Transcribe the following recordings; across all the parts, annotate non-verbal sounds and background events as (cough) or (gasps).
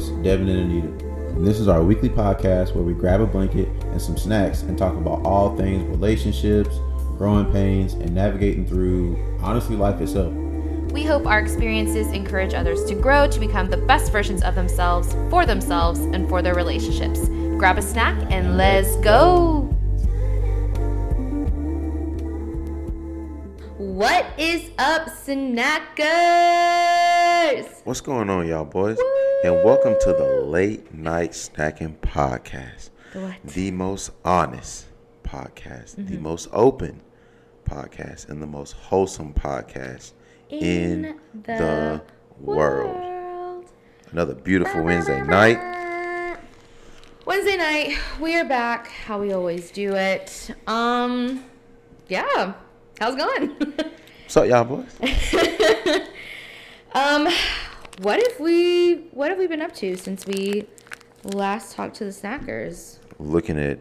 hosts, Devin and Anita. And this is our weekly podcast where we grab a blanket and some snacks and talk about all things relationships, growing pains, and navigating through, honestly, life itself. We hope our experiences encourage others to grow to become the best versions of themselves, for themselves, and for their relationships. Grab a snack and let's go! What is up, snackers? What's going on, y'all boys? And welcome to the Late Night Snacking Podcast. What? The most honest podcast, the Mm-hmm. most open podcast, and the most wholesome podcast in, the, world. Another beautiful Wednesday night. Wednesday night, we are back how we always do it. Um, yeah, how's it going? (laughs) What's up, y'all boys? (laughs) um, what have we what have we been up to since we last talked to the snackers? Looking at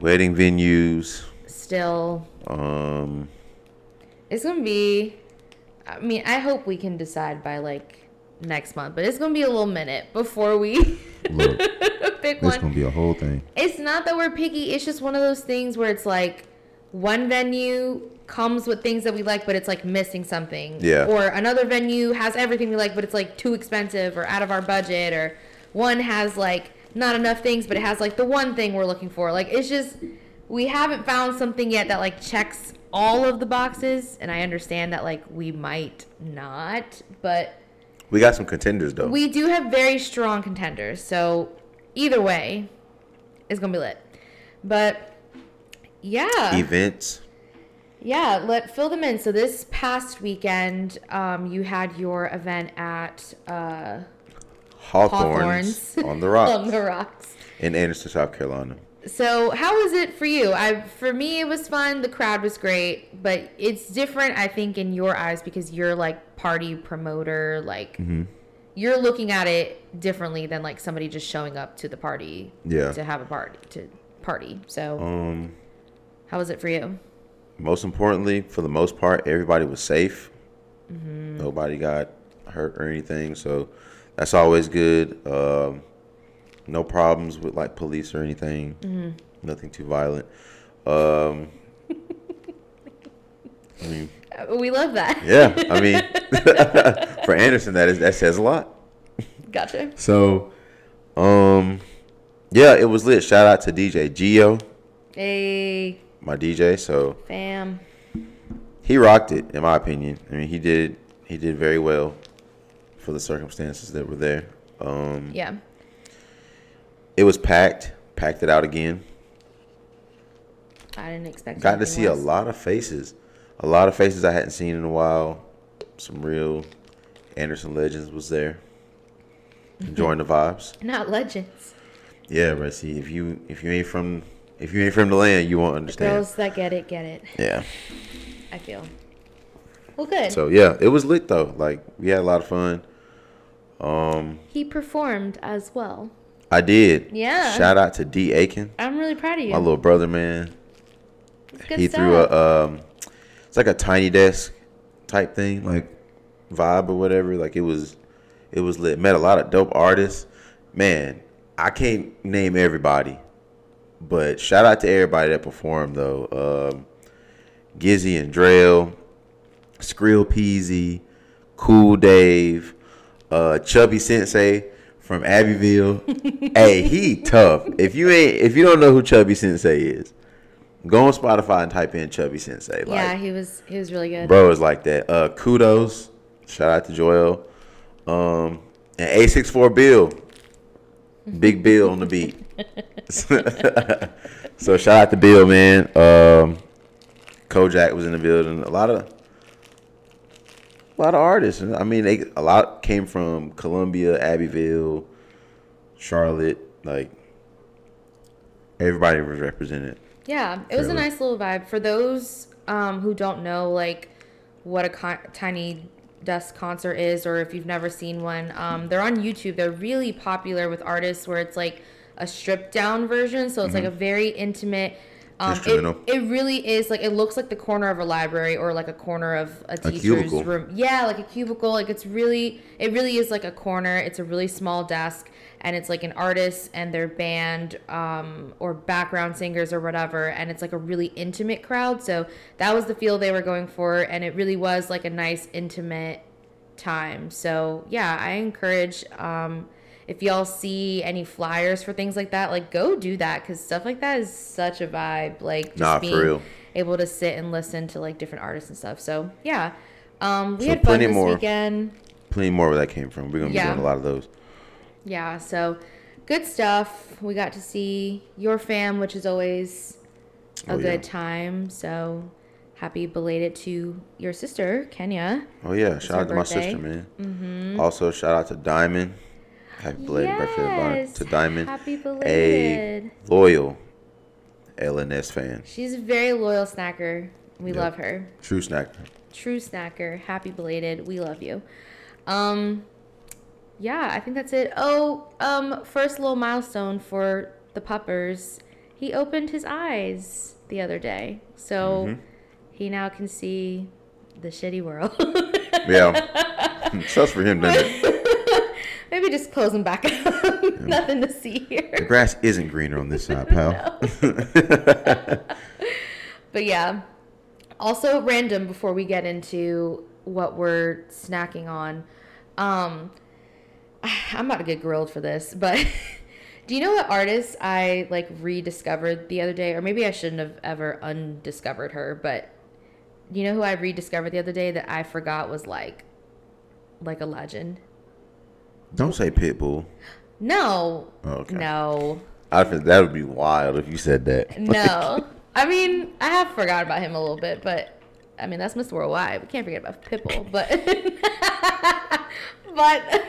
wedding venues. Still, Um, it's gonna be. I mean, I hope we can decide by like next month, but it's gonna be a little minute before we (laughs) Look, pick one. gonna be a whole thing. It's not that we're picky. It's just one of those things where it's like one venue comes with things that we like, but it's like missing something. Yeah. Or another venue has everything we like, but it's like too expensive or out of our budget. Or one has like not enough things, but it has like the one thing we're looking for. Like it's just we haven't found something yet that like checks all of the boxes. And I understand that like we might not, but we got some contenders though. we do have very strong contenders. So either way, it's gonna be lit. But yeah, Events. Yeah. Let fill them in. So this past weekend, um, you had your event at uh, Hawthorns, Hawthorns on the (laughs) rocks on the rocks. in Anderson, South Carolina. So how was it for you? I for me it was fun. The crowd was great, but it's different I think in your eyes because you're like party promoter, like Mm-hmm. you're looking at it differently than like somebody just showing up to the party Yeah. to have a party to party. So Um, how was it for you? Most importantly, for the most part, everybody was safe. Nobody got hurt or anything, so that's always good. Um, no problems with like police or anything. Nothing too violent. Um, (laughs) I mean, Uh, We love that. yeah. I mean, (laughs) (laughs) for Anderson, that is that says a lot. Gotcha. So, um, yeah, it was lit. Shout out to DJ Geo, Hey, my DJ. So fam. he rocked it in my opinion i mean he did he did very well for the circumstances that were there um Yeah. it was packed packed it out again I didn't expect. got to see a lot of faces a lot of faces i hadn't seen in a while some real anderson legends was there (laughs) enjoying the vibes Not legends. yeah but see if you if you ain't from if you ain't from the land you won't understand Girls that get it get it. yeah I feel. Well, good. so yeah it was lit though like we had a lot of fun um he performed as well. i did Yeah. shout out to d aiken I'm really proud of you. my little brother, man. He stuff. threw a um, it's like a tiny desk type thing, like vibe or whatever. Like it was, it was lit. Met a lot of dope artists. Man, I can't name everybody, but shout out to everybody that performed though. Um, Gizzy and Drell, Skrill Peasy, Cool Dave, uh, Chubby Sensei from Abbeville. (laughs) hey, he tough. If you ain't, if you don't know who Chubby Sensei is, go on Spotify and type in Chubby Sensei. Like, yeah, he was he was really good. bro is like that. Uh, kudos. Shout out to Joel. Um, and A64 Bill. Big Bill on the beat. (laughs) so shout out to Bill, man. Um, Kojak was in the building. A lot of a lot of artists. I mean, they a lot came from Columbia, Abbeville, Charlotte. Like everybody was represented. Yeah, it was a nice little vibe. For those um, who don't know, like, what a con- tiny desk concert is, or if you've never seen one, um, they're on YouTube. They're really popular with artists where it's like a stripped down version, so it's like a very intimate Um, It, it really is like it looks like the corner of a library or like a corner of a teacher's cubicle. room. Yeah, like a cubicle. Like it's really, it really is like a corner. It's a really small desk, and it's like an artist and their band um, or background singers or whatever, and it's like a really intimate crowd. So that was the feel they were going for, and it really was like a nice intimate time. So yeah, I encourage. Um, if y'all see any flyers for things like that, like go do that because stuff like that is such a vibe. Like just Nah, for being real. able to sit and listen to like different artists and stuff. So yeah, um, we So had fun plenty this more. weekend. Plenty more where that came from. We're gonna be Yeah. doing a lot of those. Yeah, so good stuff. We got to see your fam, which is always a Oh, good yeah. time. So happy belated to your sister, Kenya. Oh yeah, shout out to my sister, man. Mm-hmm. Also, shout out to Diamond. Happy belated birthday to to Diamond. happy a loyal LNS fan. She's a very loyal snacker. We Yep. love her. True snacker. True snacker. Happy belated. We love you. Um yeah, I think that's it. Oh, um first little milestone for the puppers. He opened his eyes the other day. So Mhm. he now can see the shitty world. Yeah. (laughs) Sucks for him, doesn't it? Maybe just close them back (laughs) up. Nothing to see here. The grass isn't greener on this (laughs) side, pal. (laughs) But yeah. Also random before we get into what we're snacking on. Um (sighs) I'm about to get grilled for this, but do you know what artist I like rediscovered the other day? Or maybe I shouldn't have ever undiscovered her, but do you know who I rediscovered the other day that I forgot was like like a legend? Don't say Pitbull. No. Oh, okay. No. I think that would be wild if you said that. No. (laughs) I mean, I have forgot about him a little bit, but I mean, that's Mr. Worldwide. We can't forget about Pitbull, (laughs) but (laughs) but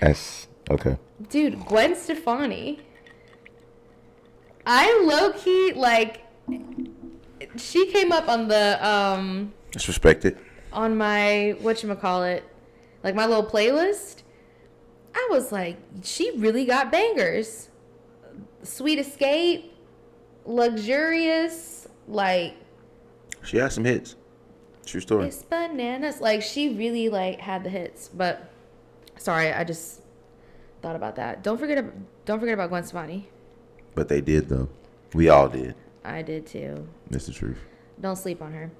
That's okay. dude, Gwen Stefani. I low key like she came up on the um Let's respect it. on my whatchamacallit, like my little playlist. I was like, she really got bangers. Sweet Escape, Luxurious, like She has some hits. True story. it's bananas. Like she really like had the hits. But sorry, I just thought about that. Don't forget don't forget about Gwen Stefani. But they did though. We all did. I did too. That's the truth. Don't sleep on her.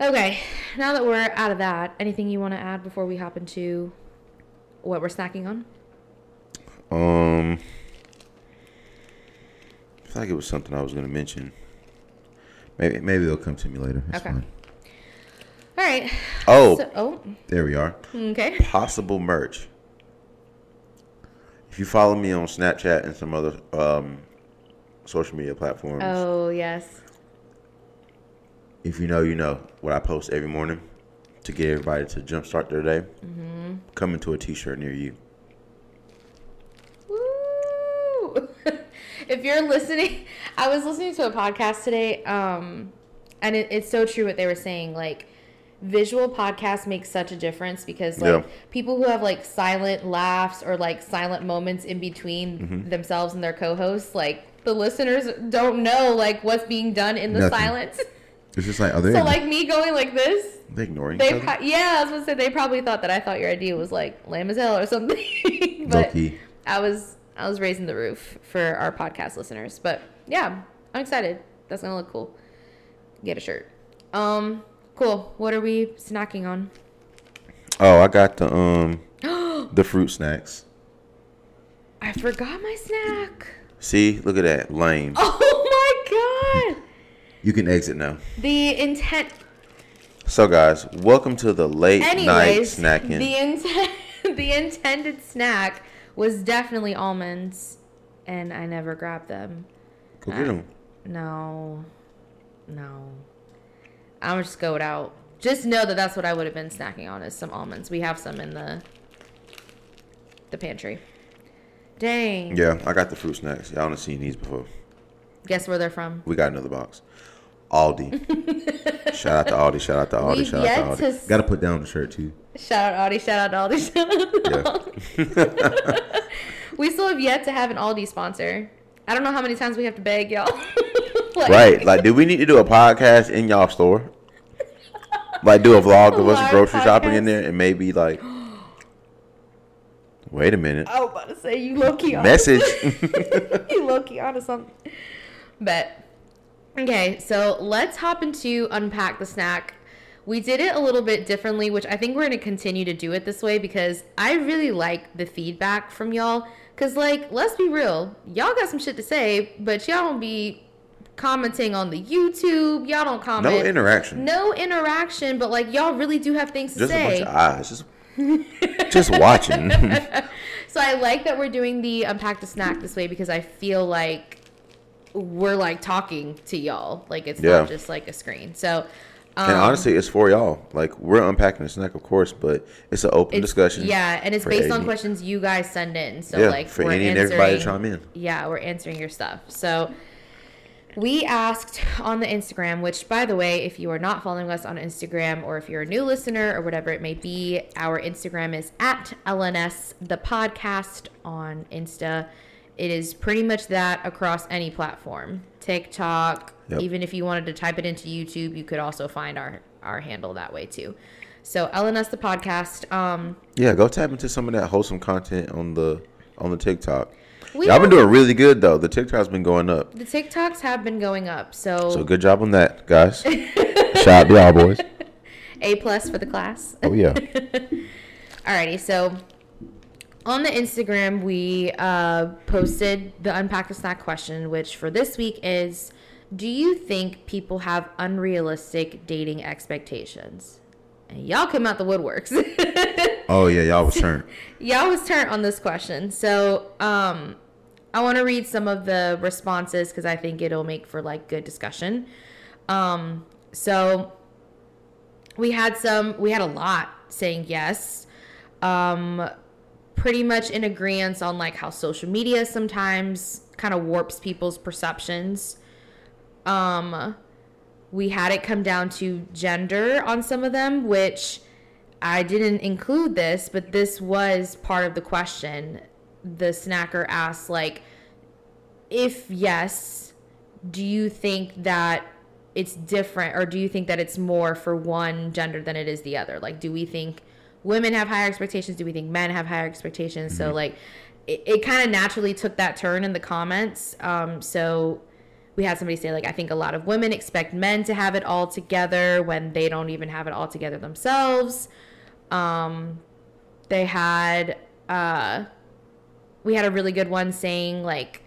Okay, now that we're out of that, anything you want to add before we hop into what we're snacking on? Um, I feel like it was something I was gonna mention. Maybe maybe they'll come to me later. Okay. fine. All right. Oh, So, oh, there we are. okay. Possible merch. If you follow me on Snapchat and some other um, social media platforms, Oh, yes. if you know, you know what I post every morning to get everybody to jumpstart their day. Mm-hmm. Coming to a T-shirt near you. Woo! (laughs) if you're listening, (laughs) I was listening to a podcast today, um, and it, it's so true what they were saying. Like, visual podcasts make such a difference because, like, Yeah. people who have like silent laughs or like silent moments in between Mm-hmm. themselves and their co-hosts, like the listeners don't know like what's being done in the Nothing. silence. It's just like, are they? so, like me going like this, They ignoring they pro- yeah, I was gonna say they probably thought that I thought your idea was like lame as hell or something. (laughs) but Low-key. I was I was raising the roof for our podcast listeners. But yeah, I'm excited. That's gonna look cool. Get a shirt. Um, cool. What are we snacking on? Oh, I got the um (gasps) the fruit snacks. I forgot my snack. See, look at that lame. Oh (laughs) my god. you can exit now. The intent. So, guys, welcome to the late night Anyways, snacking. the intent. (laughs) the intended snack was definitely almonds, and I never grabbed them. Go get them. No, no. I'm just go it out. Just know that that's what I would have been snacking on is some almonds. We have some in the the pantry. Dang. Yeah, I got the fruit snacks. Y'all done seen these before. Guess where they're from? We got another box. Aldi. (laughs) shout out to Aldi. Shout out to Aldi. We've shout out to to Aldi. s- Got to put down the shirt too. shout out Aldi. Shout out to Aldi. (laughs) Shout out Aldi. (laughs) we still have yet to have an Aldi sponsor. I don't know how many times we have to beg y'all. Like- right. Like, do we need to do a podcast in y'all store? Like, do a vlog of us grocery shopping in there and maybe like. (gasps) Wait a minute. I was about to say you low key Message. you low key onto something. But okay, so let's hop into unpack the snack. We did it a little bit differently, which I think we're gonna continue to do it this way because I really like the feedback from y'all. Cause like, let's be real, y'all got some shit to say, but y'all don't be commenting on the YouTube. Y'all don't comment. no interaction. No interaction, but like y'all really do have things to Just a bunch of eyes. Just, just watching. (laughs) So I like that we're doing the unpack the snack this way because I feel like we're like talking to y'all. Like it's Yeah. not just like a screen. So um, and honestly, it's for y'all. Like, we're unpacking the snack, of course, but it's an open it's- discussion. Yeah, and it's based on questions you guys send in. So Yeah, like for we're any and everybody to chime in. Yeah, we're answering your stuff. So we asked on the Instagram, which by the way, if you are not following us on Instagram or if you're a new listener or whatever it may be, our Instagram is at LNS the podcast on Insta. It is pretty much that across any platform. TikTok, Yep. even if you wanted to type it into YouTube, you could also find our our handle that way too. So LNS the podcast. Um Yeah, go tap into some of that wholesome content on the on the TikTok. we Y'all been doing really good though. The TikTok's been going up. the TikToks have been going up. So, So good job on that, guys. (laughs) Shout out to y'all boys. A plus for the class. Oh yeah. (laughs) Alrighty, so on the Instagram, we uh, posted the Unpack the Snack question, which for this week is Do you think people have unrealistic dating expectations? And y'all came out the woodworks. (laughs) Oh yeah, y'all was turned. y'all was turned on this question. So um, I want to read some of the responses because I think it'll make for like good discussion. Um, so we had some, we had a lot saying yes. Um, pretty much in agreement on like how social media sometimes kind of warps people's perceptions. Um, we had it come down to gender on some of them, which I didn't include this, but this was part of the question. The snacker asked, like, if yes, do you think that it's different, or do you think that it's more for one gender than it is the other? Like, do we think women have higher expectations? Do we think men have higher expectations? So, like, it, it kind of naturally took that turn in the comments. Um, so, we had somebody say like i think a lot of women expect men to have it all together when they don't even have it all together themselves um they had uh we had a really good one saying like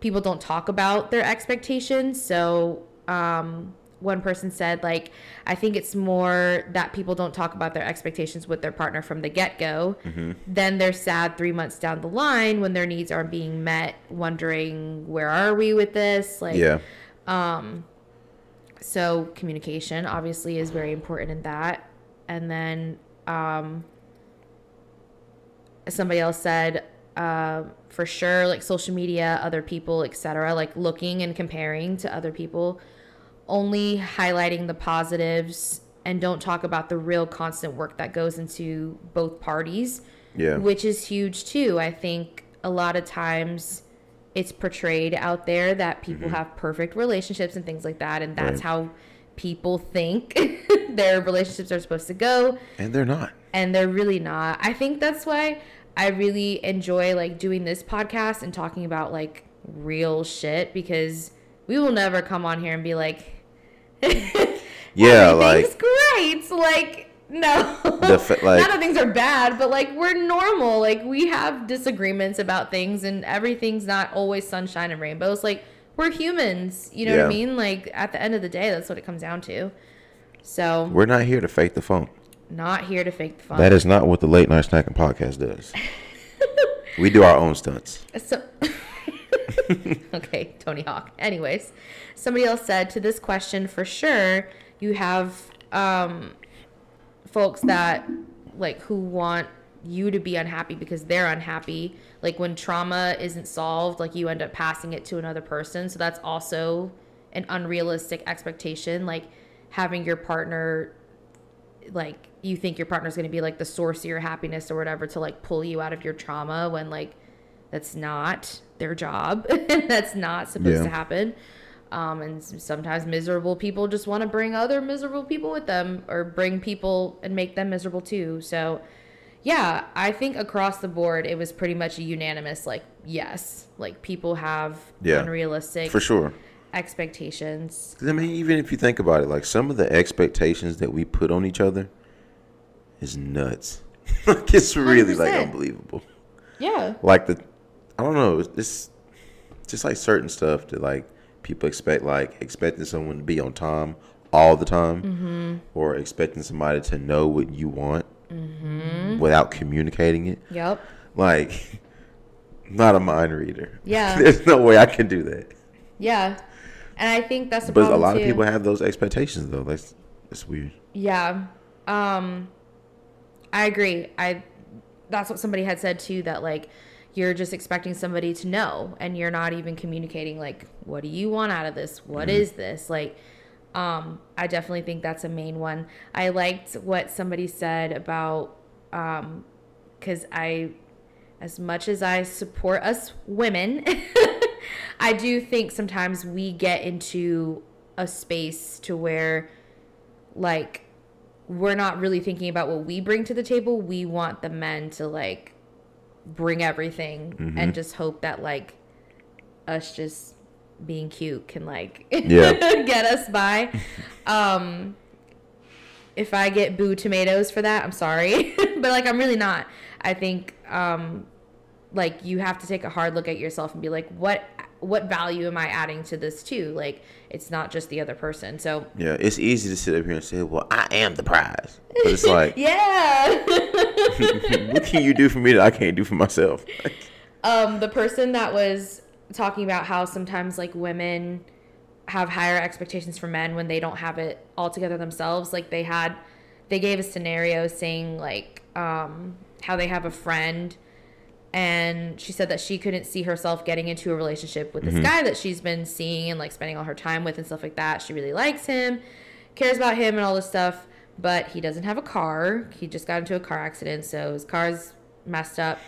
people don't talk about their expectations so um one person said like i think it's more that people don't talk about their expectations with their partner from the get-go then they're sad three months down the line when their needs aren't being met wondering where are we with this? Like Yeah. um so communication obviously is very important in that. And then um somebody else said uh, for sure like social media other people etc like looking and comparing to other people only highlighting the positives and don't talk about the real constant work that goes into both parties Yeah. which is huge too. I think a lot of times it's portrayed out there that people have perfect relationships and things like that, and that's Mm-hmm. Right. how people think (laughs) their relationships are supposed to go, And they're not. and they're really not. I think that's why I really enjoy like doing this podcast and talking about like real shit because we will never come on here and be like, (laughs) Yeah, like great. Like, no. Fa- (laughs) like- None of things are bad, but like we're normal. Like we have disagreements about things and everything's not always sunshine and rainbows. Like we're humans. You know what I mean? Like at the end of the day, that's what it comes down to. So we're not here to fake the funk. not here to fake the fun. That is not what the late night snacking podcast does. (laughs) we do our own stunts. So, (laughs) okay, Tony Hawk. Anyways, somebody else said to this question for sure, you have um, folks that like who want you to be unhappy because they're unhappy. Like when trauma isn't solved, like you end up passing it to another person. So that's also an unrealistic expectation. Like having your partner like you think your partner's going to be like the source of your happiness or whatever to like pull you out of your trauma when like that's not their job (laughs) and that's not supposed Yeah. to happen Um, and sometimes miserable people just want to bring other miserable people with them or bring people and make them miserable too. So, yeah, I think across the board it was pretty much a unanimous like yes, like people have Yeah, unrealistic For sure. expectations. I mean, even if you think about it, like some of the expectations that we put on each other is nuts. (laughs) like it's really like 100%. unbelievable. Yeah. Like the, I don't know, it's just, like certain stuff that like people expect, like expecting someone to be on time all the time, Mm-hmm. or expecting somebody to know what you want Mm-hmm. without communicating it. Yep. Like, (laughs) not a mind reader. Yeah. (laughs) There's no way I can do that. Yeah. And I think that's the But a lot of people have those expectations though. That's that's weird. Yeah. Um I agree. I that's what somebody had said too that like you're just expecting somebody to know and you're not even communicating like what do you want out of this? What is this? Like um I definitely think that's a main one. I liked what somebody said about um cuz I as much as I support us women, (laughs) I do think sometimes we get into a space to where like we're not really thinking about what we bring to the table. We want the men to like bring everything and just hope that like us just being cute can like Yeah. (laughs) get us by. Um if I get boo tomatoes for that, I'm sorry. (laughs) but like I'm really not. I think um like you have to take a hard look at yourself and be like what what value am I adding to this too? Like it's not just the other person. So Yeah, it's easy to sit up here and say, "Well, I am the prize," but it's like, (laughs) yeah. (laughs) what can you do for me that I can't do for myself? (laughs) um the person that was talking about how sometimes like women have higher expectations for men when they don't have it all together themselves like they had they gave a scenario saying like um how they have a friend and she said that she couldn't see herself getting into a relationship with this guy that she's been seeing and like spending all her time with and stuff like that. She really likes him cares about him and all this stuff but he doesn't have a car. He just got into a car accident so his car's messed up.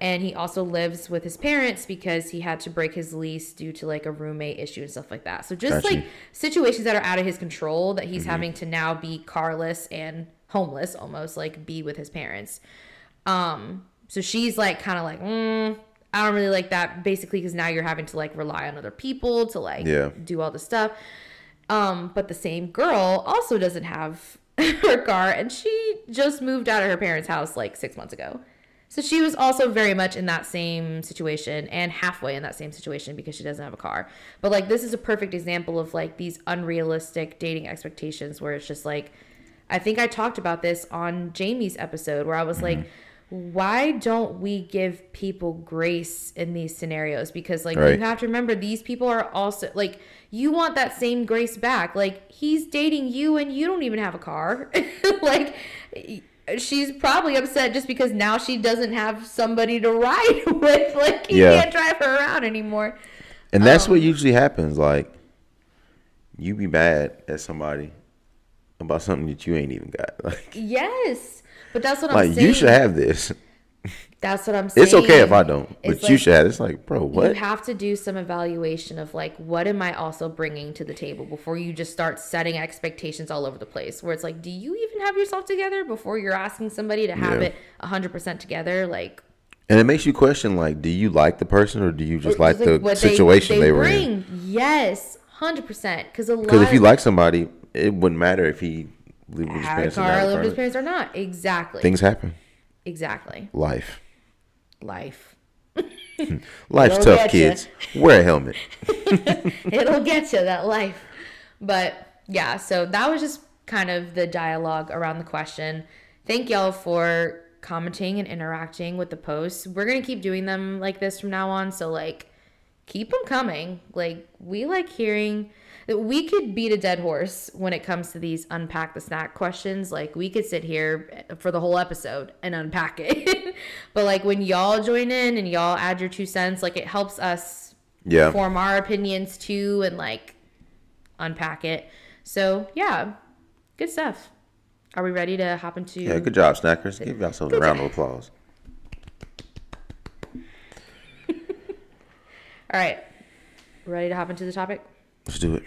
And he also lives with his parents because he had to break his lease due to like a roommate issue and stuff like that. So just Gotcha. like situations that are out of his control that he's having to now be carless and homeless almost like be with his parents. Um so she's like kind of like mm, i don't really like that basically because now you're having to like rely on other people to like Yeah. do all this stuff um but the same girl also doesn't have (laughs) her car and she just moved out of her parents house like six months ago so she was also very much in that same situation and halfway in that same situation because she doesn't have a car. But like this is a perfect example of like these unrealistic dating expectations where it's just like I think I talked about this on Jamie's episode where I was like why don't we give people grace in these scenarios because like Right. you have to remember these people are also like you want that same grace back like he's dating you and you don't even have a car (laughs) like she's probably upset just because now she doesn't have somebody to ride (laughs) with like he Yeah. can't drive her around anymore And that's Um, what usually happens. Like, you be mad at somebody about something that you ain't even got. (laughs) Like, yes but that's what i'm like saying you should have this. that's what i'm saying It's okay if I don't, but It's you like- should have. It's like, bro, what? You have to do some evaluation of like what am I also bringing to the table before you just start setting expectations all over the place. Where it's like, do you even have yourself together before you're asking somebody to have Yeah. it hundred percent together? Like, And it makes you question, like, do you like the person or do you just like just, the situation they, were in? Yes, hundred percent. Because a lot. Because if you like somebody, it wouldn't matter if he lived with his had a parents. car, lived with his parents or not. Exactly. Things happen. Exactly. Life. Life. (laughs) Life's It'll tough, kids. (laughs) Wear a helmet. (laughs) It'll get you that life. But yeah, so that was just kind of the dialogue around the question. Thank y'all for commenting and interacting with the posts. We're going to keep doing them like this from now on. So, like, keep them coming. Like, we like hearing we could beat a dead horse when it comes to these unpack the snack questions. Like, we could sit here for the whole episode and unpack it. (laughs) but, like, when y'all join in and y'all add your two cents, like, it helps us Yeah. form our opinions too and like unpack it. So yeah, good stuff. Are we ready to hop into? Yeah, good job, Snackers. Give yourselves a round of applause. (laughs) All right, ready to hop into the topic? Let's do it.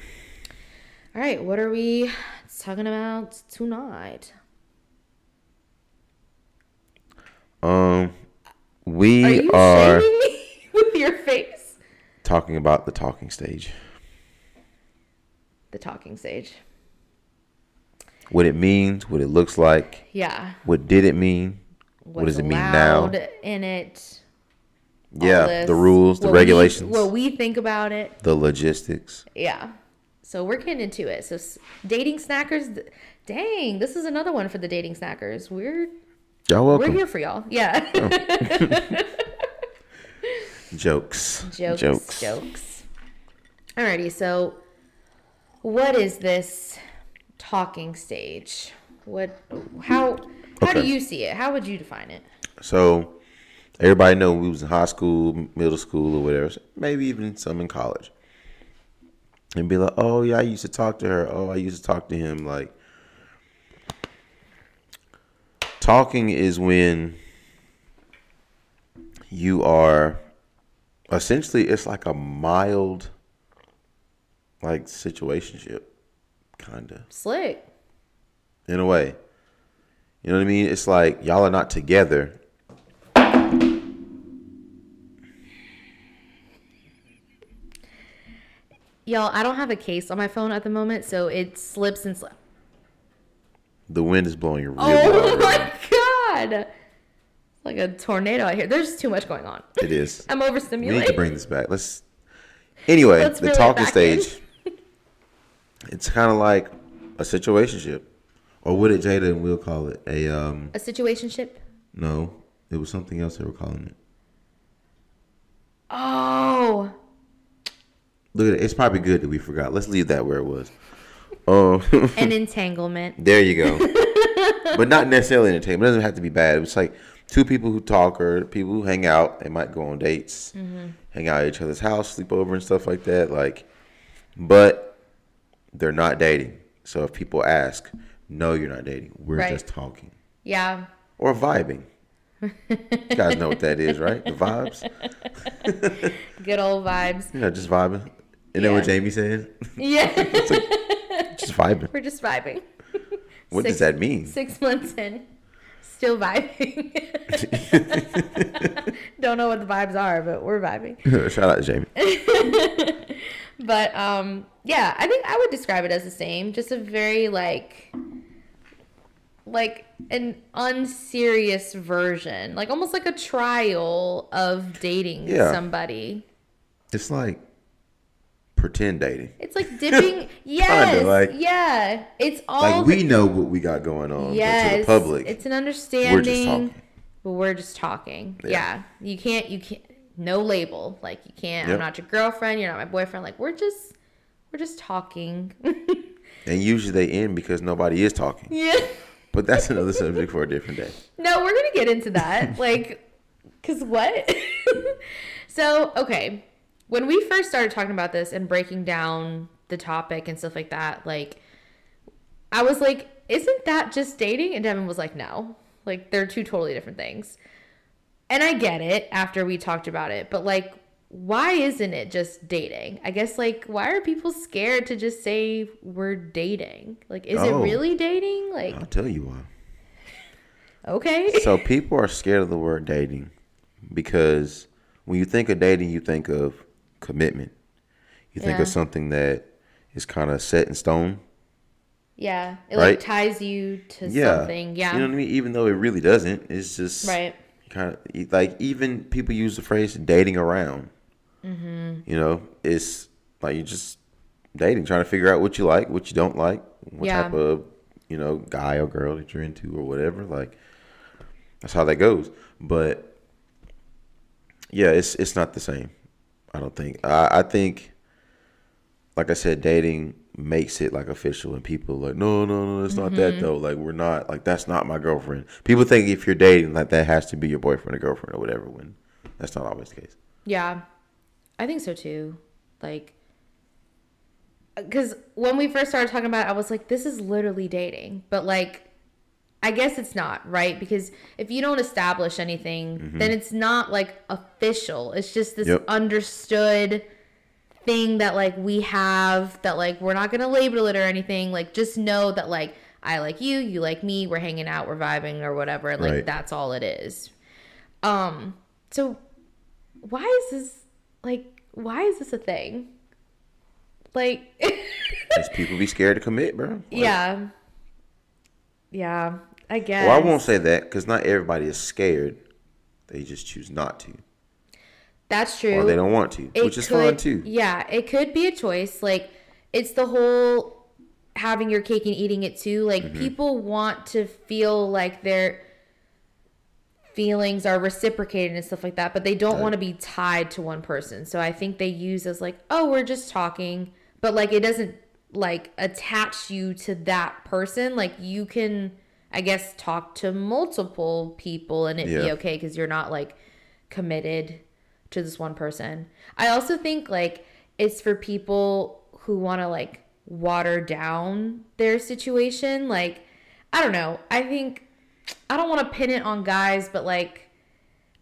All right, what are we talking about tonight? Um, we Are you are, me (laughs) with your face? talking about the talking stage. The talking stage. What it means, what it looks like, Yeah. what did it mean, what does it mean now? In it. Yeah, this, the rules, the what we- regulations, what we think about it. the logistics. Yeah. So we're getting into it. So dating snackers, dang, this is another one for the dating snackers. We're Y'all welcome. we're here for y'all. Yeah. Oh. (laughs) Jokes. jokes, jokes. Alrighty. So, what is this talking stage? What? How? How do you see it? How would you define it? So everybody know we was in high school, middle school, or whatever. Maybe even some in college. And be like, oh yeah, I used to talk to her. Oh, I used to talk to him. Like talking is when you are essentially it's like a mild like situationship kind of Slick. in a way. You know what I mean? It's like y'all are not together. Y'all, I don't have a case on my phone at the moment, so it slips and slips. The wind is blowing really Oh loud. right my god! It's like a tornado out here. There's too much going on. It is. (laughs) I'm overstimulated. We need to bring this back. Let's. Anyway, Let's the talking stage. It's kind of like a situationship, or what did Jada and Will call it? A um. a situationship. No, it was something else they were calling it. Oh, Look at it. It's probably good that we forgot. Let's leave that where it was. Oh, (laughs) an entanglement. there you go. (laughs) but not necessarily entertainment. It doesn't have to be bad. It's like two people who talk or people who hang out. They might go on dates, mm-hmm. hang out at each other's house, sleep over and stuff like that. Like, but they're not dating. So if people ask, no, you're not dating. We're Right. just talking Yeah. or vibing. you guys know what that is, right? The vibes. (laughs) Good old vibes. Yeah, just vibing. You know what Jamie said? (laughs) Yeah. just vibing. We're just vibing. (laughs) What does that mean? Six months in, still vibing. (laughs) Don't know what the vibes are, but we're vibing. Shout out to Jamie. But um, yeah, I think I would describe it as the same. Just a very like, like an unserious version, like almost like a trial of dating Yeah. somebody. It's like pretend dating. It's like dipping. (laughs) yes. like- yeah. It's all Like we know what we got going on, yes. to the public, It's an understanding. We're just talking. But we're just talking. Yeah. Yeah. You can't. You can't. No label. Like you can't. Yep. I'm not your girlfriend. You're not my boyfriend. Like we're just. We're just talking. (laughs) and usually they end because nobody is talking. yeah. (laughs) But that's another subject for a different day. No, we're gonna get into that. like, cause what? so okay, when we first started talking about this and breaking down the topic and stuff like that, like, I was like, "Isn't that just dating?" And Devin was like, "No, like they're two totally different things." And I get it after we talked about it, but like, why isn't it just dating? I guess like, why are people scared to just say we're dating? Like, is it Oh. really dating? Like, I'll tell you why. okay. (laughs) So people are scared of the word dating because when you think of dating, you think of commitment. You think Yeah. of something that is kind of set in stone. Yeah, it Right? like ties you to Yeah. something. Yeah, You know what I mean? Even though it really doesn't, it's just right. kind of like even people use the phrase dating around. Mm-hmm. You know, it's like you just dating, trying to figure out what you like, what you don't like, what Yeah. type of you know guy or girl that you're into or whatever. Like that's how that goes. But yeah, it's it's not the same. I don't think. I, I think, like I said, dating makes it like official, and people are like, no, no, no, it's not Mm-hmm. that though. Like we're not like that's not my girlfriend. People think if you're dating, like that has to be your boyfriend or girlfriend or whatever. When that's not always the case. Yeah, I think so too. Like, because when we first started talking about it, I was like, this is literally dating. But like, I guess it's not, right? Because if you don't establish anything, then it's not like official. It's just this Yep. understood thing that like we have that like we're not gonna label it or anything. Like just know that like I like you, you like me, we're hanging out, we're vibing or whatever. Like Right. that's all it is. Um so why is this like why is this a thing? Like (laughs) Because people be scared to commit, bro. Like, yeah. Yeah, I guess. Well, I won't say that because not everybody is scared. They just choose not to, That's true. or they don't want to, It which is could- fine too. Yeah, it could be a choice. Like it's the whole having your cake and eating it too. Like Mm-hmm. people want to feel like their feelings are reciprocated and stuff like that, but they don't want to be tied to one person. So I think they use as like, oh, we're just talking, but like it doesn't like attach you to that person. Like you can I guess talk to multiple people and it be okay because you're not like committed to this one person. I also think like it's for people who want to like water down their situation. Like, I don't know. I think I don't want to pin it on guys, but like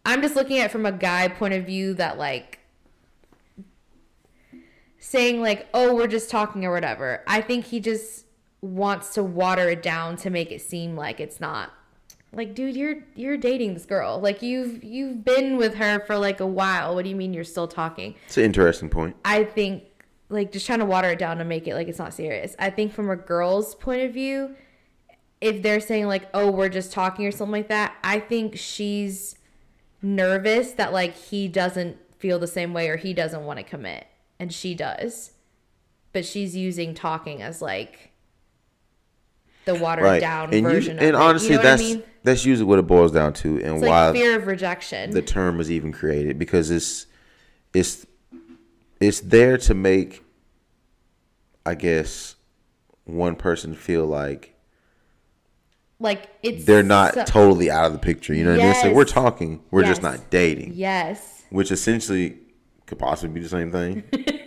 I'm just looking at it from a guy point of view that like saying like, "Oh, we're just talking or whatever." I think he just wants to water it down to make it seem like it's not. Like dude you're you're dating this girl. Like you've you've been with her for like a while. What do you mean you're still talking? It's an interesting point. i think like just trying to water it down to make it like it's not serious. I think from a girl's point of view if they're saying like oh we're just talking or something like that i think she's nervous that like he doesn't feel the same way or he doesn't want to commit and she does but she's using talking as like the watered Right. down and version you, and honestly, you know what I that's mean? that's usually what it boils down to, and It's why fear of rejection. the term was even created because it's it's it's there to make, I guess, one person feel like like it's they're not so- totally out of the picture. You know what I mean? So we're talking, we're just not dating, yes, which essentially could possibly be the same thing,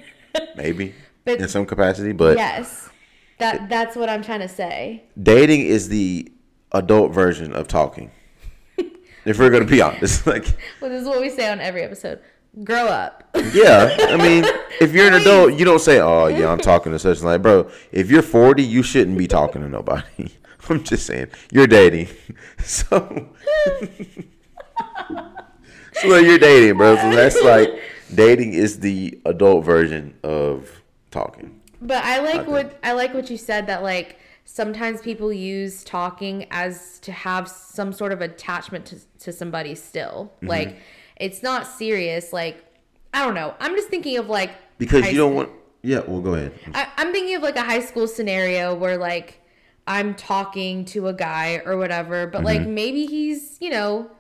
(laughs) maybe But- in some capacity. But yes. That that's what I'm trying to say. dating is the adult version of talking. (laughs) if we're gonna be honest, (laughs) like Well, this is what we say on every episode. Grow up. yeah, I mean, if you're an adult, you don't say, "Oh yeah, I'm talking to such and like, bro." If you're 40, you shouldn't be talking to nobody. I'm just saying, you're dating, so so you're dating, bro. So that's like dating is the adult version of talking. But I like Okay. what I like what you said that like sometimes people use talking as to have some sort of attachment to, to somebody still. Mm-hmm. Like it's not serious. Like I don't know. I'm just thinking of like Because you don't school- want. Yeah, well, go ahead. I, I'm thinking of like a high school scenario where like I'm talking to a guy or whatever, but like Mm-hmm. maybe he's, you know,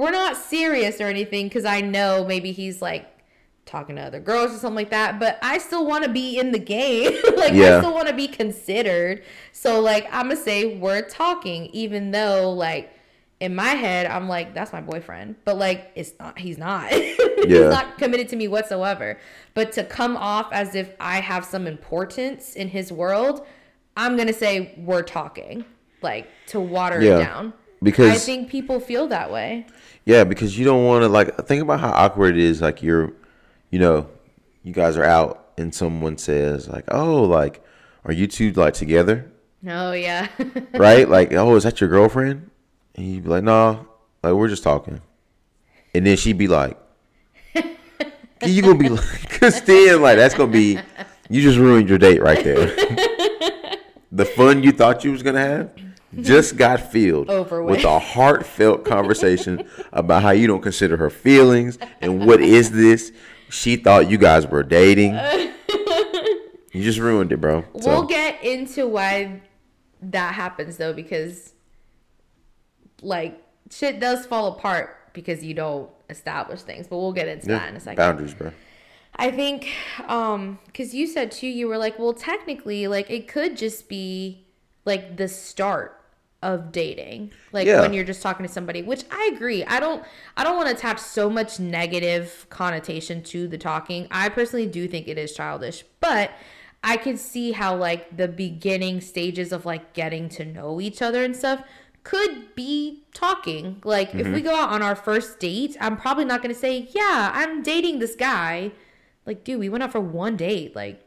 we're not serious or anything because I know maybe he's like talking to other girls or something like that, but I still want to be in the game. (laughs) like I still want to be considered. So like I'm gonna say we're talking, even though like in my head I'm like that's my boyfriend, but like it's not. He's not. (laughs) he's not committed to me whatsoever. But to come off as if I have some importance in his world, I'm gonna say we're talking, like to water Yeah. it down. Because I think people feel that way. Yeah, because you don't want to like think about how awkward it is. Like you're, you know, you guys are out and someone says like, "Oh, like, are you two like together?" Oh yeah. (laughs) Right? like, "Oh, is that your girlfriend?" And you'd be like, "No, like we're just talking." And then she'd be like, (laughs) "You gonna be like, cause then like that's gonna be, you just ruined your date right there. (laughs) the fun you thought you was gonna have." Just got filled Over with with. a heartfelt conversation (laughs) about how you don't consider her feelings and what is this. She thought you guys were dating. (laughs) You just ruined it, bro. So, We'll get into why that happens though, because like shit does fall apart because you don't establish things. But we'll get into yeah, that in a second. boundaries, bro. I think um cuz you said too you were like well technically like it could just be like the start of dating like Yeah. when you're just talking to somebody which I agree I don't I don't want to attach so much negative connotation to the talking I personally do think it is childish but I can see how like the beginning stages of like getting to know each other and stuff could be talking. Like if we mm-hmm. go out on our first date, I'm probably not going to say, "Yeah, I'm dating this guy." Like, dude, we went out for one date. Like,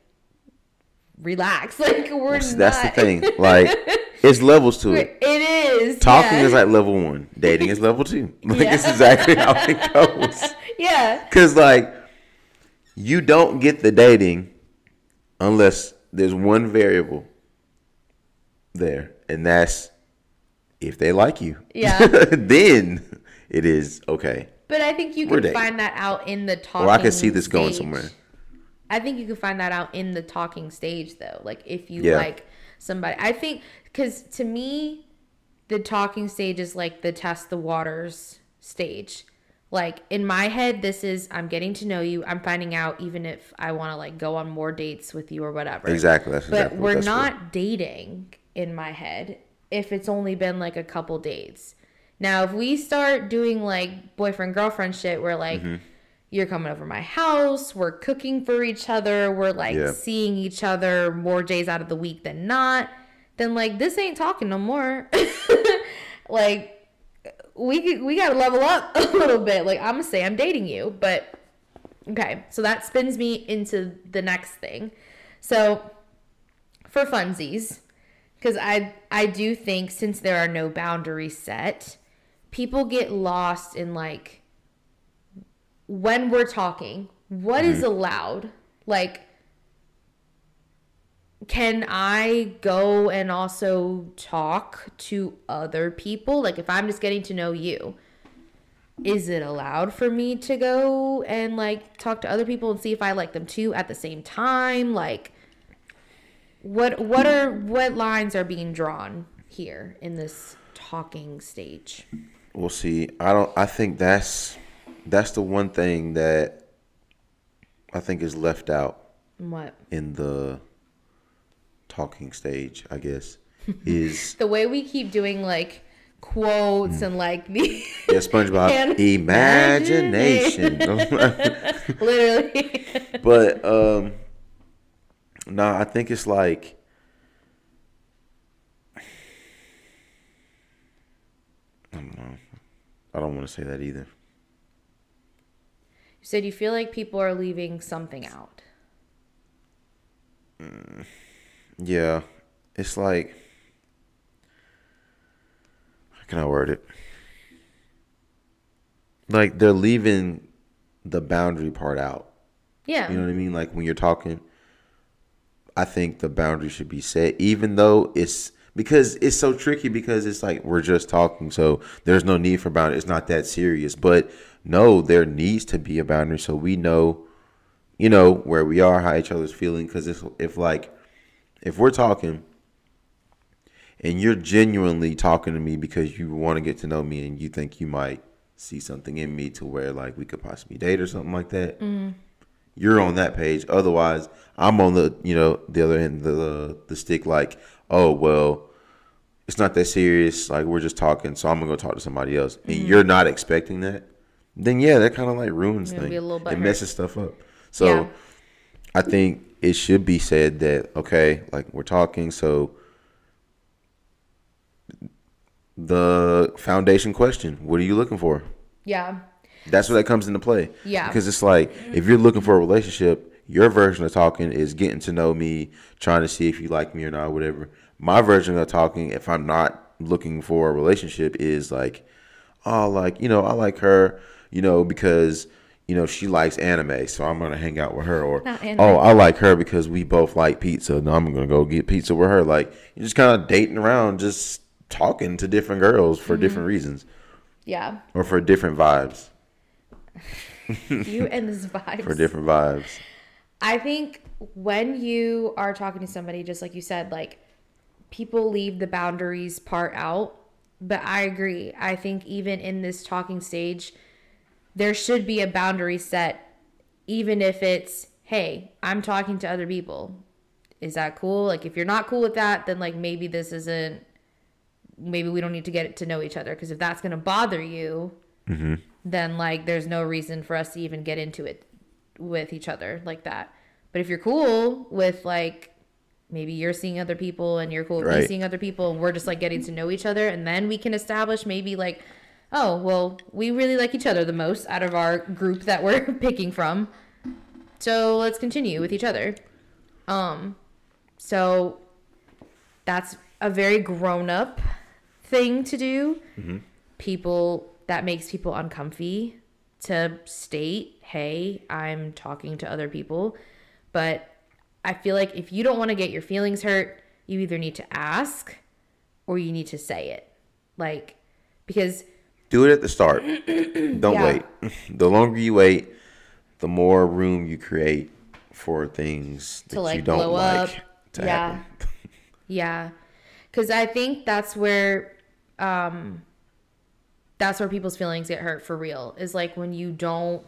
relax. (laughs) Like, we're not. that's the thing. Like, (laughs) it's levels to it. it is. Talking yeah. is like level one. Dating is level two. (laughs) Like, Yeah. it's exactly how it goes. (laughs) yeah. Because, like, you don't get the dating unless there's one variable there, and that's if they like you. Yeah. (laughs) then it is okay. But I think you We're can dating. find that out in the talking. Or I can see this going somewhere. I think you can find that out in the talking stage, though. Like if you Yeah. like somebody, I think because to me, the talking stage is like the test the waters stage. Like in my head, this is I'm getting to know you. I'm finding out even if I want to like go on more dates with you or whatever. Exactly. That's But exactly we're that's for. not dating in my head if it's only been like a couple dates. Now, if we start doing like boyfriend girlfriend shit, where like Mm-hmm. You're coming over my house, we're cooking for each other, we're like Yeah. seeing each other more days out of the week than not, then like this ain't talking no more. (laughs) like we we gotta level up (laughs) a little bit. Like I'm gonna say I'm dating you, but okay. So that spins me into the next thing. So for funsies, because I I do think since there are no boundaries set, people get lost in like when we're talking, what is mm-hmm. allowed? Like can I go and also talk to other people? Like if I'm just getting to know you, is it allowed for me to go and like talk to other people and see if I like them too at the same time? Like what what are what lines are being drawn here in this talking stage? We'll see. I don't. I think that's that's the one thing that I think is left out What in the talking stage. I guess is (laughs) the way we keep doing like quotes and like the yeah, SpongeBob (laughs) imagination. (laughs) literally but um, no, I think it's like I don't know. I don't want to say that either. You said you feel like people are leaving something out. Mm, yeah, it's like how can I word it? Like they're leaving the boundary part out. Yeah. You know what I mean? Like when you're talking, I think the boundary should be set, even though it's because it's so tricky because it's like we're just talking, so there's no need for boundary. It's not that serious, but no, there needs to be a boundary so we know, you know, where we are, how each other's feeling. Because if if like if we're talking and you're genuinely talking to me because you want to get to know me and you think you might see something in me to where like we could possibly date or something like that mm-hmm. you're on that page. Otherwise i'm on the you know the other end of the the stick like oh well it's not that serious like we're just talking so i'm gonna go talk to somebody else. And mm-hmm. you're not expecting that then yeah that kind of like ruins things be a little it messes stuff up so Yeah. I think it should be said that okay, like we're talking, so the foundation question: What are you looking for? Yeah. That's where that comes into play. Yeah. because it's like if you're looking for a relationship, your version of talking is getting to know me, trying to see if you like me or not, whatever. My version of talking, if I'm not looking for a relationship, is like, oh, like you know, I like her, you know, because you know she likes anime, so I'm gonna hang out with her. Or oh, I like her because we both like pizza. No, I'm gonna go get pizza with her. Like you're just kind of dating around, just talking to different girls for mm-hmm. different reasons Yeah. or for different vibes. (laughs) You and this (laughs) vibes. For different vibes. I think when you are talking to somebody, just like you said, like people leave the boundaries part out. But I agree. I think even in this talking stage, there should be a boundary set, even if it's, hey, I'm talking to other people. Is that cool? Like, if you're not cool with that, then like maybe this isn't, maybe we don't need to get to know each other. Because if that's going to bother you, mm-hmm. then like there's no reason for us to even get into it with each other like that. But if you're cool with like maybe you're seeing other people and you're cool with me seeing other people and we're just like getting to know each other and then we can establish maybe like oh well we really like each other the most out of our group that we're (laughs) picking from So let's continue with each other. Um, so that's a very grown up thing to do. People that makes people uncomfy to state, "Hey, I'm talking to other people." But I feel like if you don't want to get your feelings hurt, you either need to ask or you need to say it. Like because Do it at the start. (clears throat) Don't Yeah. wait. (laughs) The longer you wait, the more room you create for things that like, you don't blow up. like to Yeah. happen. (laughs) Yeah. Cuz I think that's where um that's where people's feelings get hurt for real. Is like when you don't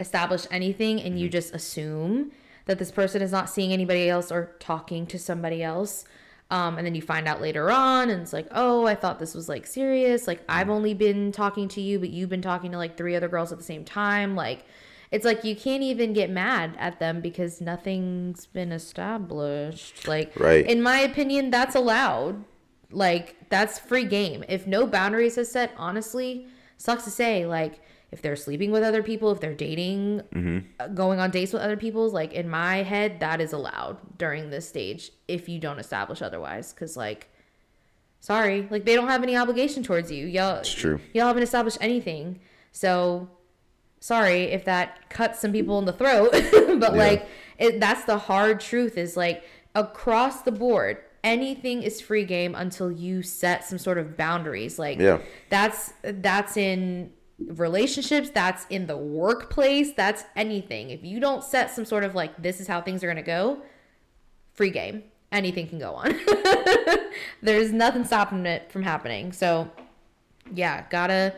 establish anything and Mm-hmm. you just assume that this person is not seeing anybody else or talking to somebody else. Um, and then you find out later on, and it's like, oh, I thought this was like serious. Like, I've only been talking to you, but you've been talking to like three other girls at the same time. Like, it's like you can't even get mad at them because nothing's been established. Like, Right. in my opinion, that's allowed. Like, that's free game. If no boundaries are set, honestly, sucks to say, like, if they're sleeping with other people, if they're dating, uh, going on dates with other people's, like in my head, that is allowed during this stage if you don't establish otherwise. Cause like, sorry, like they don't have any obligation towards you. Y'all, It's true. Y'all haven't established anything. So sorry if that cuts some people in the throat, (laughs) but Yeah. like it, that's the hard truth is like across the board, anything is free game until you set some sort of boundaries. Like Yeah. that's that's in relationships that's in the workplace that's anything if you don't set some sort of like this is how things are going to go free game anything can go on (laughs) there's nothing stopping it from happening so yeah gotta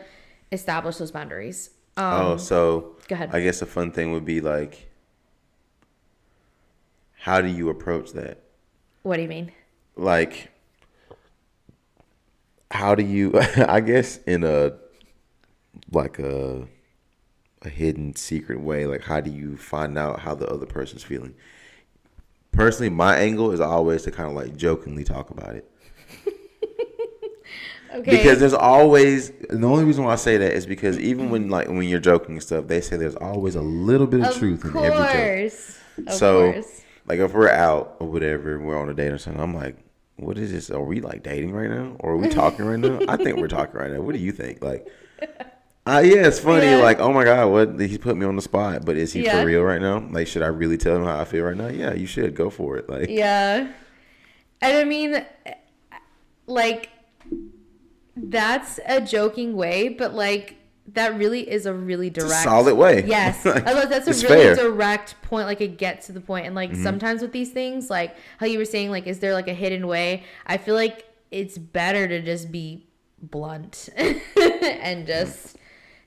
establish those boundaries um oh, so go ahead. I guess a fun thing would be like, how do you approach that? what do you mean Like, how do you? (laughs) I guess in a like a a hidden secret way. Like, how do you find out how the other person's feeling? Personally, my angle is always to kind of like jokingly talk about it. (laughs) okay Because there's always the only reason why I say that is because even when like when you're joking and stuff, they say there's always a little bit of, of truth in every joke. course of so course like if we're out or whatever, we're on a date or something, I'm like, what is this? Are we like dating right now? Or are we talking right now? I think we're talking right now. What do you think? Like uh, yeah, it's funny. Yeah. Like, oh my god, what he put me on the spot. But is he Yeah. for real right now? Like, should I really tell him how I feel right now? Yeah, you should go for it. Like, Yeah. And I mean, like, that's a joking way, but like, that really is a really it's a direct. solid way. Yes. Like, (laughs) I love- that's a really fair. Mm-hmm. direct point. Like, it gets to the point. And like, sometimes with these things, like how you were saying, like, is there like a hidden way? I feel like it's better to just be blunt (laughs) and just.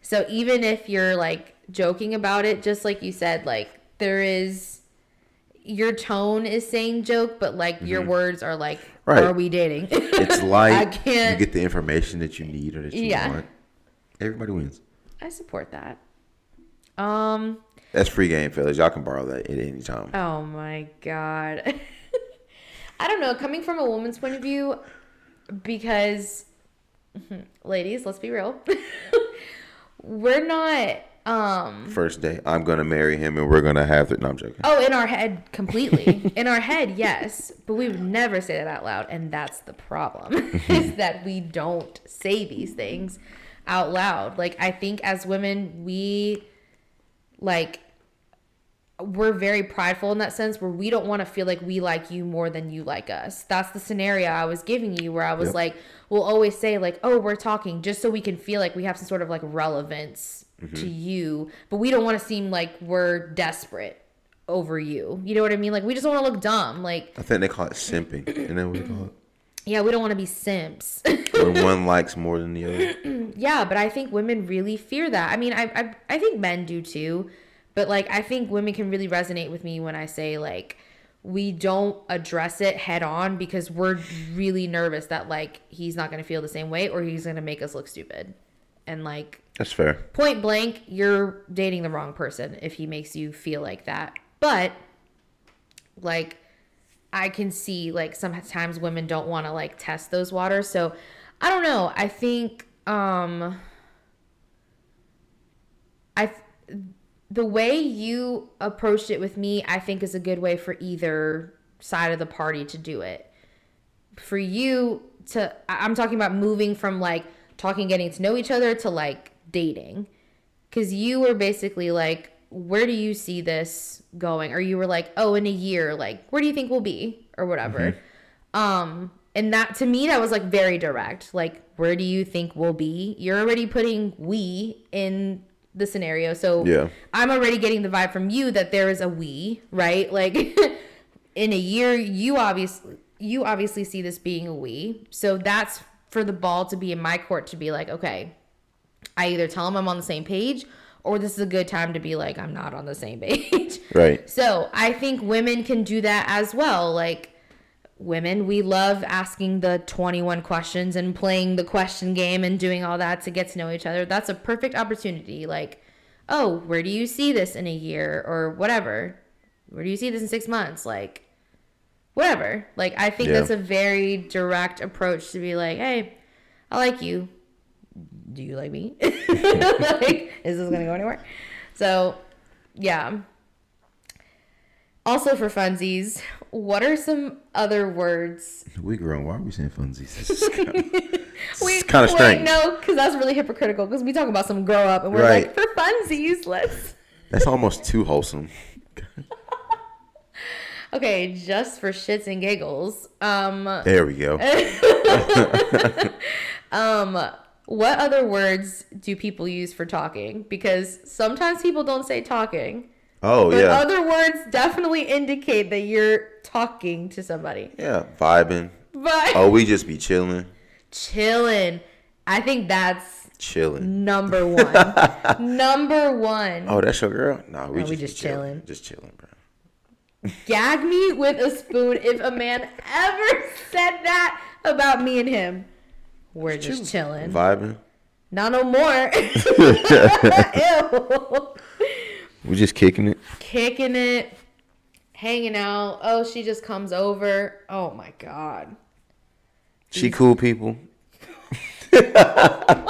So even if you're like joking about it, just like you said, like, there is your tone is saying joke, but like your words are like, Mm-hmm. Right. are we dating? It's (laughs) like I you can't. get the information that you need or that you Yeah. want. Everybody wins. I support that. Um. That's free game, fellas. Y'all can borrow that at any time. Oh my god. (laughs) I don't know. Coming from a woman's point of view, because (laughs) ladies, let's be real. We're not. Um. First day, I'm gonna marry him and we're gonna have it. No, I'm joking. Oh, in our head, completely. in our head, (laughs) yes, but we would never say that out loud, and that's the problem. (laughs) is (laughs) that we don't say these things out loud. Like I think as women, we like we're very prideful in that sense where we don't want to feel like we like you more than you like us. That's the scenario I was giving you where I was Yep. like, we'll always say like, "Oh, we're talking," just so we can feel like we have some sort of like relevance mm-hmm. to you, but we don't want to seem like we're desperate over you. You know what I mean? Like we just want to look dumb. Like, I think they call it simping. And then we call (clears throat) yeah, we don't want to be simps. (laughs) it one likes more than the other. (clears throat) Yeah, but I think women really fear that. I mean, I, I I think men do too, but like I think women can really resonate with me when I say like we don't address it head on because we're really nervous that like he's not going to feel the same way or he's going to make us look stupid. And like That's fair. point blank, you're dating the wrong person if he makes you feel like that. But like I can see like sometimes women don't want to like test those waters. So I don't know. I think um I the way you approached it with me, I think is a good way for either side of the party to do it. For you to, I'm talking about moving from like talking, getting to know each other to like dating. Cause you were basically like, where do you see this going? Or you were like, oh, in a year, like, where do you think we'll be? Or whatever. Um, and that to me, that was like very direct. Like, where do you think we'll be? You're already putting we in the scenario. So Yeah. I'm already getting the vibe from you that there is a we, right? (laughs) Like in a year, you obviously you obviously see this being a we. So that's for the ball to be in my court to be like, okay, I either tell him I'm on the same page or this is a good time to be like, I'm not on the same (laughs) page. Right. So I think women can do that as well. Like women, we love asking the 21 questions and playing the question game and doing all that to get to know each other. That's a perfect opportunity. Like, oh, where do you see this in a year or whatever? Where do you see this in six months? Like, whatever. Like, I think Yeah. that's a very direct approach to be like, hey, I like you. Do you like me? (laughs) like, is this gonna go anywhere? So, yeah. Also for funsies, what are some other words? We grown. Why are we saying funsies? This is (laughs) kind of, We kind of wait, strange. no, because that's really hypocritical. Because we talk about some grow up, and we're Right. like, for funsies, let's. (laughs) That's almost too wholesome. (laughs) Okay, just for shits and giggles. Um, There we go. what other words do people use for talking? Because sometimes people don't say talking, Oh but yeah, other words definitely indicate that you're talking to somebody. yeah, vibing. But Oh, we just be chilling, chilling, I think that's chilling. number (laughs) one. number one. Oh, that's your girl? Nah, we No, just, we just chilling. chilling. Just chilling, bro. Gag me with a spoon if a man ever said that about me and him. We're just chilling. Vibing. Not no more. (laughs) (laughs) Ew. We just kicking it. Kicking it, hanging out. Oh, she just comes over. Oh my god. She cool people. (laughs) oh,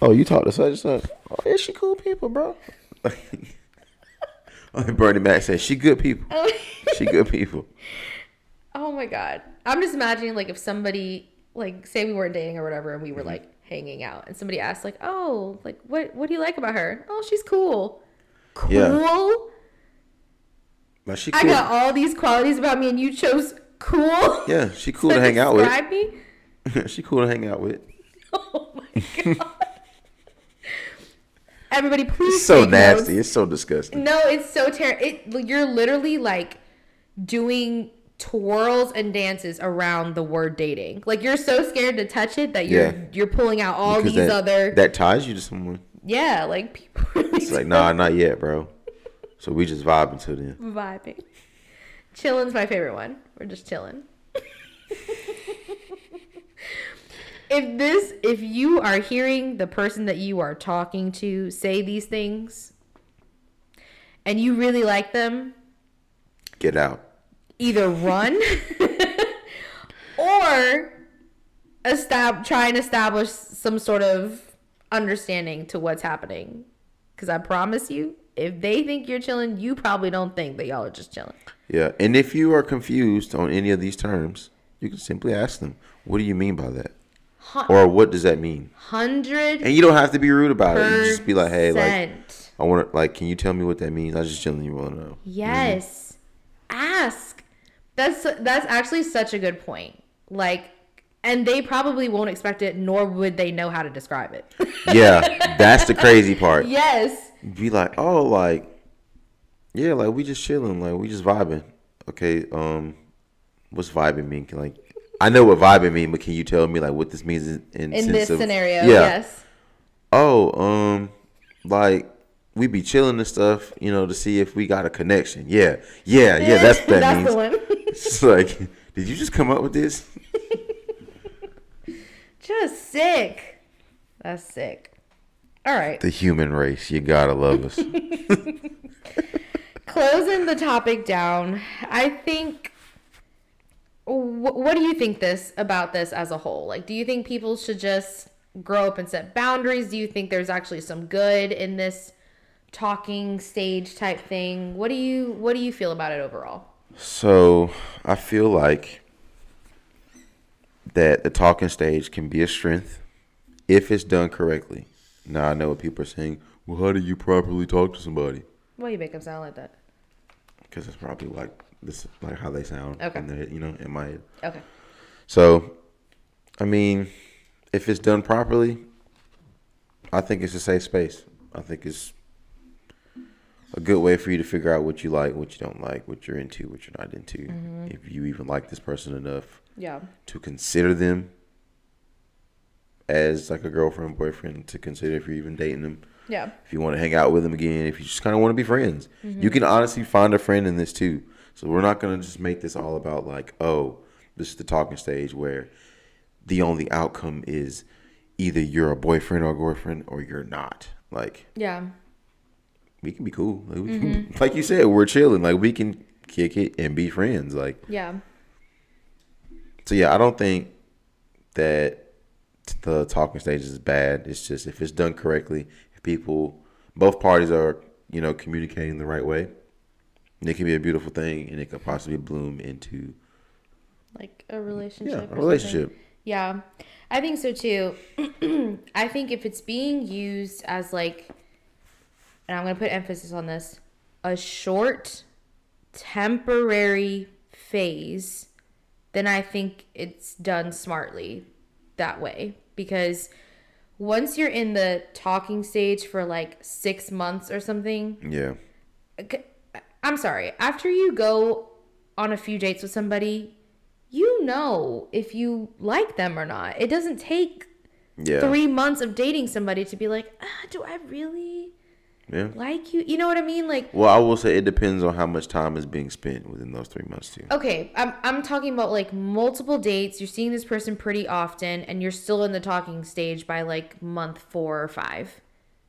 oh, you talk to such and such. Oh, yeah, she cool people, bro. (laughs) oh, Bernie Mac says she good people. (laughs) She good people. Oh my god. I'm just imagining like if somebody like say we weren't dating or whatever and we Mm-hmm. were like hanging out and somebody asked like, "Oh, like what what do you like about her?" "Oh, she's cool." Cool? Yeah. Like she I got all these qualities about me and you chose cool? yeah, she (laughs) cool to hang out with. Describe me? (laughs) she cool to hang out with. (laughs) Oh my god. Everybody please It's so take nasty. notes. It's so disgusting. No, it's so terrible. It you're literally like doing twirls and dances around the word dating. Like you're so scared to touch it that you're Yeah. you're pulling out all Because these that, other that ties you to someone. yeah, like people really It's like, nah, not yet, bro. So we just vibing to them. vibing. Chilling's my favorite one. We're just chilling. if this if you are hearing the person that you are talking to say these things and you really like them, Get out. either run (laughs) or estab- try and establish some sort of understanding to what's happening. Because I promise you, if they think you're chilling, you probably don't think that y'all are just chilling. Yeah. And if you are confused on any of these terms, you can simply ask them, what do you mean by that? Hun- Or what does that mean? Hundred And you don't have to be rude about it. You just be like, hey, like. I want to, like, can you tell me what that means? I just chilling. You want to know. Yes. Ask. That's that's actually such a good point. Like and they probably won't expect it nor would they know how to describe it. Yeah. (laughs) That's the crazy part. yes. Be like, oh, like, yeah, like, we just chilling. Like, we just vibing. Okay. Um, what's vibing mean? Can, like, I know what vibing mean, but can you tell me, like, what this means in, in, this of- scenario, Yeah. yes. oh, um, like we be chilling and stuff, you know, to see if we got a connection. Yeah, yeah, yeah. That's what that (laughs) That's means. the one. (laughs) It's like, did you just come up with this? (laughs) Just sick. That's sick. All right. The human race, you gotta love us. (laughs) Closing the topic down, I think. wh- What do you think this about this as a whole? Like, do you think people should just grow up and set boundaries? Do you think there's actually some good in this talking stage type thing. What do you what do you feel about it overall? So I feel like that the talking stage can be a strength if it's done correctly. Now I know what people are saying. Well, how do you properly talk to somebody? Why you make them sound like that? Because it's probably like this, like how they sound. Okay. In their, you know, in my head. Okay. So, I mean, if it's done properly, I think it's a safe space. I think it's a good way for you to figure out what you like, what you don't like, what you're into, what you're not into. Mm-hmm. If you even like this person enough Yeah. to consider them as like a girlfriend, boyfriend, to consider if you're even dating them. Yeah. If you want to hang out with them again, if you just kind of want to be friends, you mm-hmm. can honestly find a friend in this too. So we're not gonna just make this all about like, oh, this is the talking stage where the only outcome is either you're a boyfriend or girlfriend or you're not. Like Yeah. we can be cool. Like, we can, mm-hmm. (laughs) like you said, we're chilling. Like we can kick it and be friends. Like Yeah. so, yeah. I don't think that the talking stage is bad. It's just if it's done correctly, if people, both parties are, you know, communicating the right way, it can be a beautiful thing, and it could possibly bloom into Like a relationship. yeah, or a something. relationship. Yeah, I think so too. (clears throat) I think if it's being used as like, and I'm going to put emphasis on this, a short, temporary phase, then I think it's done smartly that way. Because once you're in the talking stage for like six months or something, Yeah, I'm sorry. After you go on a few dates with somebody, you know if you like them or not. It doesn't take yeah, three months of dating somebody to be like, ah, do I really yeah. like you? You know what I mean? Like, Well, I will say it depends on how much time is being spent within those three months too. okay, I'm I'm talking about like multiple dates. You're seeing this person pretty often, and you're still in the talking stage by like month four or five.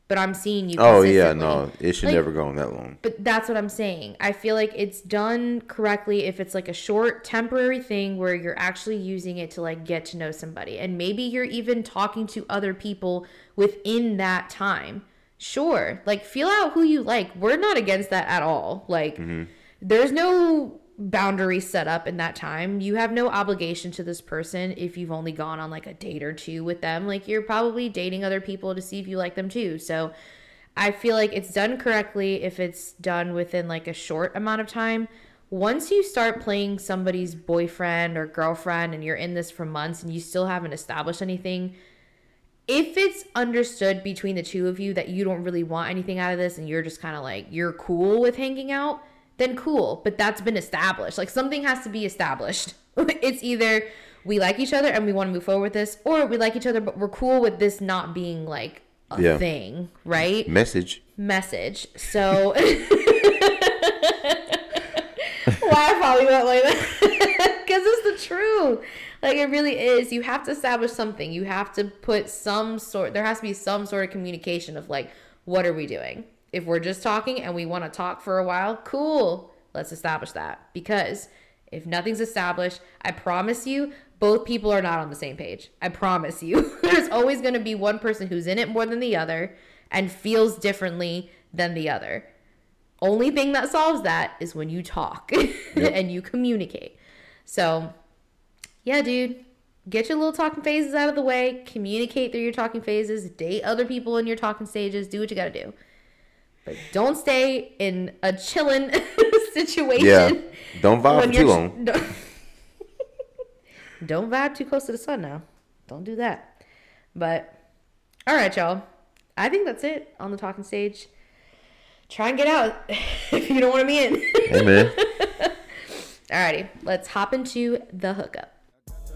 But I'm seeing you. Oh yeah, no, it should Like, never go on that long. But that's what I'm saying. I feel like it's done correctly if it's like a short temporary thing where you're actually using it to like get to know somebody. And maybe you're even talking to other people within that time. Sure. Like feel out who you like. We're not against that at all. Like mm-hmm. there's no boundary set up in that time. You have no obligation to this person if you've only gone on like a date or two with them. Like you're probably dating other people to see if you like them too. So I feel like it's done correctly if it's done within like a short amount of time. Once you start playing somebody's boyfriend or girlfriend and you're in this for months and you still haven't established anything, if it's understood between the two of you that you don't really want anything out of this and you're just kind of like you're cool with hanging out, then cool. But that's been established. Like something has to be established. (laughs) it's either we like each other and we want to move forward with this, or we like each other but we're cool with this not being like a Yeah. thing, right? Message. message. So (laughs) why I probably went like that? (laughs) Because it's the truth. Like it really is. You have to establish something. You have to put some sort. There has to be some sort of communication of like, what are we doing? If we're just talking and we want to talk for a while, cool. Let's establish that because if nothing's established, I promise you, both people are not on the same page. I promise you. (laughs) There's always going to be one person who's in it more than the other and feels differently than the other. Only thing that solves that is when you talk (laughs) and you communicate. So, yeah, dude, get your little talking phases out of the way, communicate through your talking phases, date other people in your talking stages, do what you got to do. But don't stay in a chilling (laughs) situation. Yeah. Don't vibe for too long. Don't, (laughs) don't vibe too close to the sun now. Don't do that. But all right, y'all. I think that's it on the talking stage. Try and get out (laughs) if you don't want to be in. Hey man. Alrighty, let's hop into the hookup.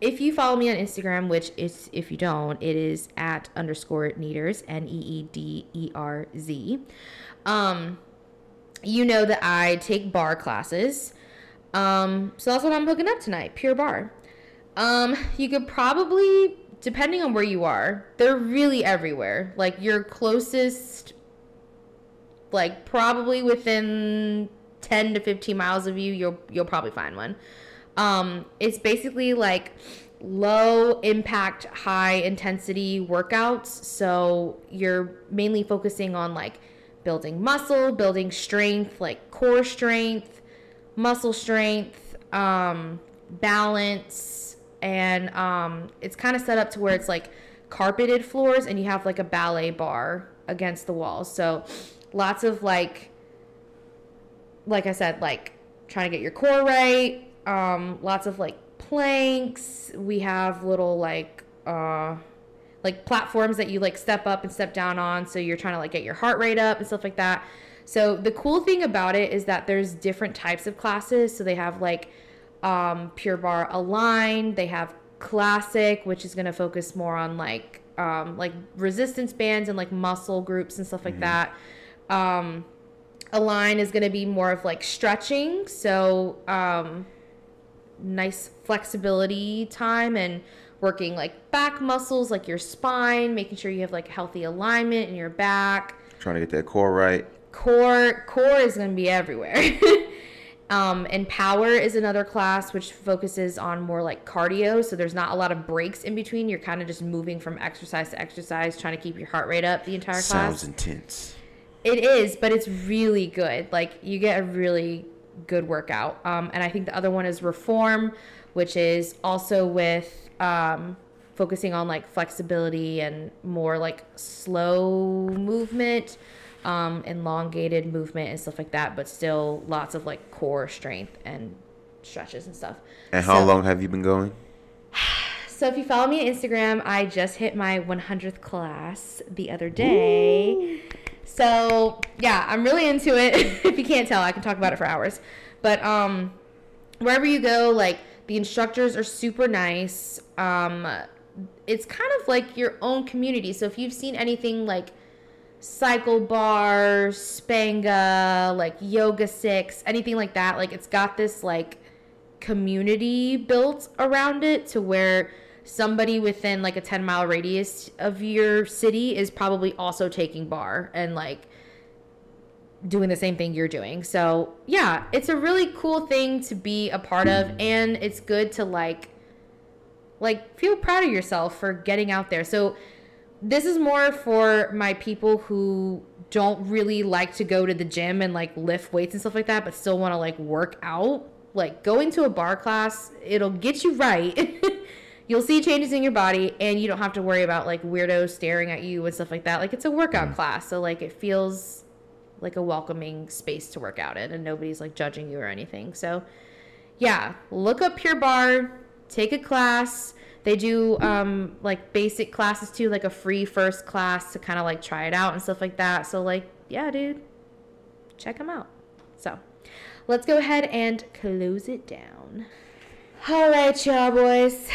if you follow me on Instagram, which is if you don't, it is at underscore needers n e e d e r z. Um, you know that I take bar classes. Um, so that's what I'm hooking up tonight, Pure Barre. Um, you could probably, depending on where you are, they're really everywhere. Like your closest, like probably within 10 to 15 miles of you, you'll you'll probably find one. Um, it's basically like low impact, high intensity workouts. So you're mainly focusing on like building muscle, building strength, like core strength, muscle strength, um, balance, and um, it's kind of set up to where it's like carpeted floors and you have like a ballet bar against the wall. So lots of like, like I said, like trying to get your core right. Um, lots of like planks. We have little like uh like platforms that you like step up and step down on so you're trying to like get your heart rate up and stuff like that. So the cool thing about it is that there's different types of classes. So they have like um Pure Barre Align, they have classic which is going to focus more on like um like resistance bands and like muscle groups and stuff like that. Um Align is going to be more of like stretching. So um nice flexibility time and working like back muscles like your spine making sure you have like healthy alignment in your back Trying to get that core right. core core is going to be everywhere (laughs) um, and power is another class which focuses on more like cardio so there's not a lot of breaks in between you're kind of just moving from exercise to exercise trying to keep your heart rate up the entire class Sounds intense. it is, but it's really good. Like you get a really good workout. Um, and I think the other one is Reform, which is also with um, focusing on like flexibility and more like slow movement, um, elongated movement and stuff like that, but still lots of like core strength and stretches and stuff. And how So- long have you been going? (sighs) so if you follow me on Instagram, I just hit my 100th class the other day. So yeah, I'm really into it. (laughs) if you can't tell, I can talk about it for hours. But um, wherever you go, like the instructors are super nice. Um, it's kind of like your own community. So if you've seen anything like Cycle Bar, Spenga, like Yoga Six, anything like that, like it's got this like community built around it to where somebody within like a 10 mile radius of your city is probably also taking bar and like doing the same thing you're doing. So, yeah, it's a really cool thing to be a part of and it's good to like like feel proud of yourself for getting out there. So, this is more for my people who don't really like to go to the gym and like lift weights and stuff like that, but still want to like work out. Like going to a bar class, it'll get you right. (laughs) You'll see changes in your body and you don't have to worry about like weirdos staring at you and stuff like that. Like it's a workout class, so like it feels like a welcoming space to work out in and nobody's like judging you or anything. So yeah, look up Pure Barre, take a class. They do um, like basic classes too, like a free first class to kind of like try it out and stuff like that. So like, yeah, dude, check them out. So let's go ahead and close it down. All right, y'all boys,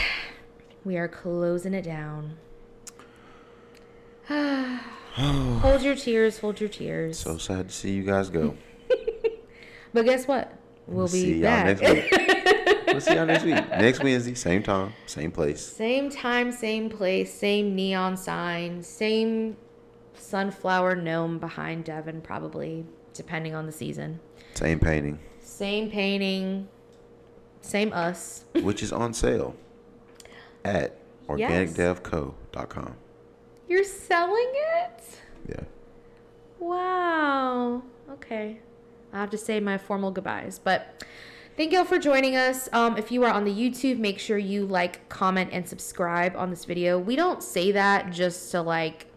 we are closing it down. (sighs) hold your tears, hold your tears. So sad to see you guys go. (laughs) but guess what? We'll be see y'all back. next week. (laughs) we'll see y'all next week. Next Wednesday, same time, same place. Same time, same place, same neon sign, same sunflower gnome behind Devon, probably, depending on the season. Same painting, Same painting, same us. which is on sale at organicdevco.com. You're selling it? Yeah. Wow. Okay. I have to say my formal goodbyes, but thank you all for joining us. Um, if you are on the YouTube, make sure you like, comment, and subscribe on this video. We don't say that just to like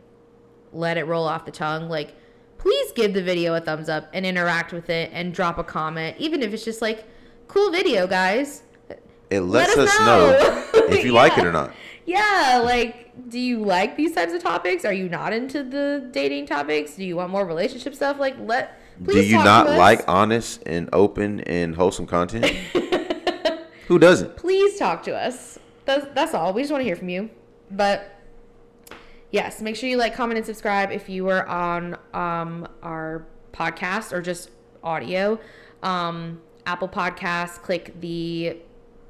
let it roll off the tongue. Like, please give the video a thumbs up and interact with it and drop a comment, even if it's just like, cool video, guys. It lets Let us us know. know, (laughs) if you like it or not. Yeah, like, do you like these types of topics? Are you not into the dating topics? Do you want more relationship stuff? Like, let. Do you talk not to us. like honest and open and wholesome content? (laughs) Who doesn't? please talk to us. That's, that's all. We just want to hear from you. But yes, make sure you like, comment, and subscribe if you are on um, our podcast or just audio. Um, Apple Podcasts, click the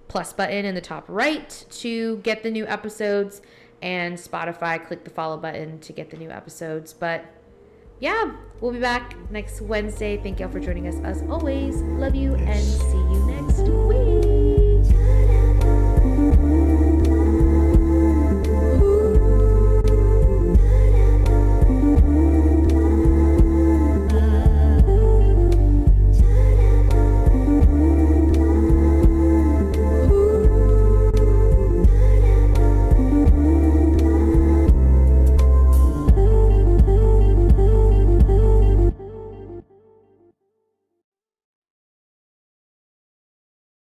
plus button in the top right to get the new episodes. And Spotify, click the follow button to get the new episodes. But yeah, we'll be back next Wednesday. Thank y'all for joining us as always. Love you and see you next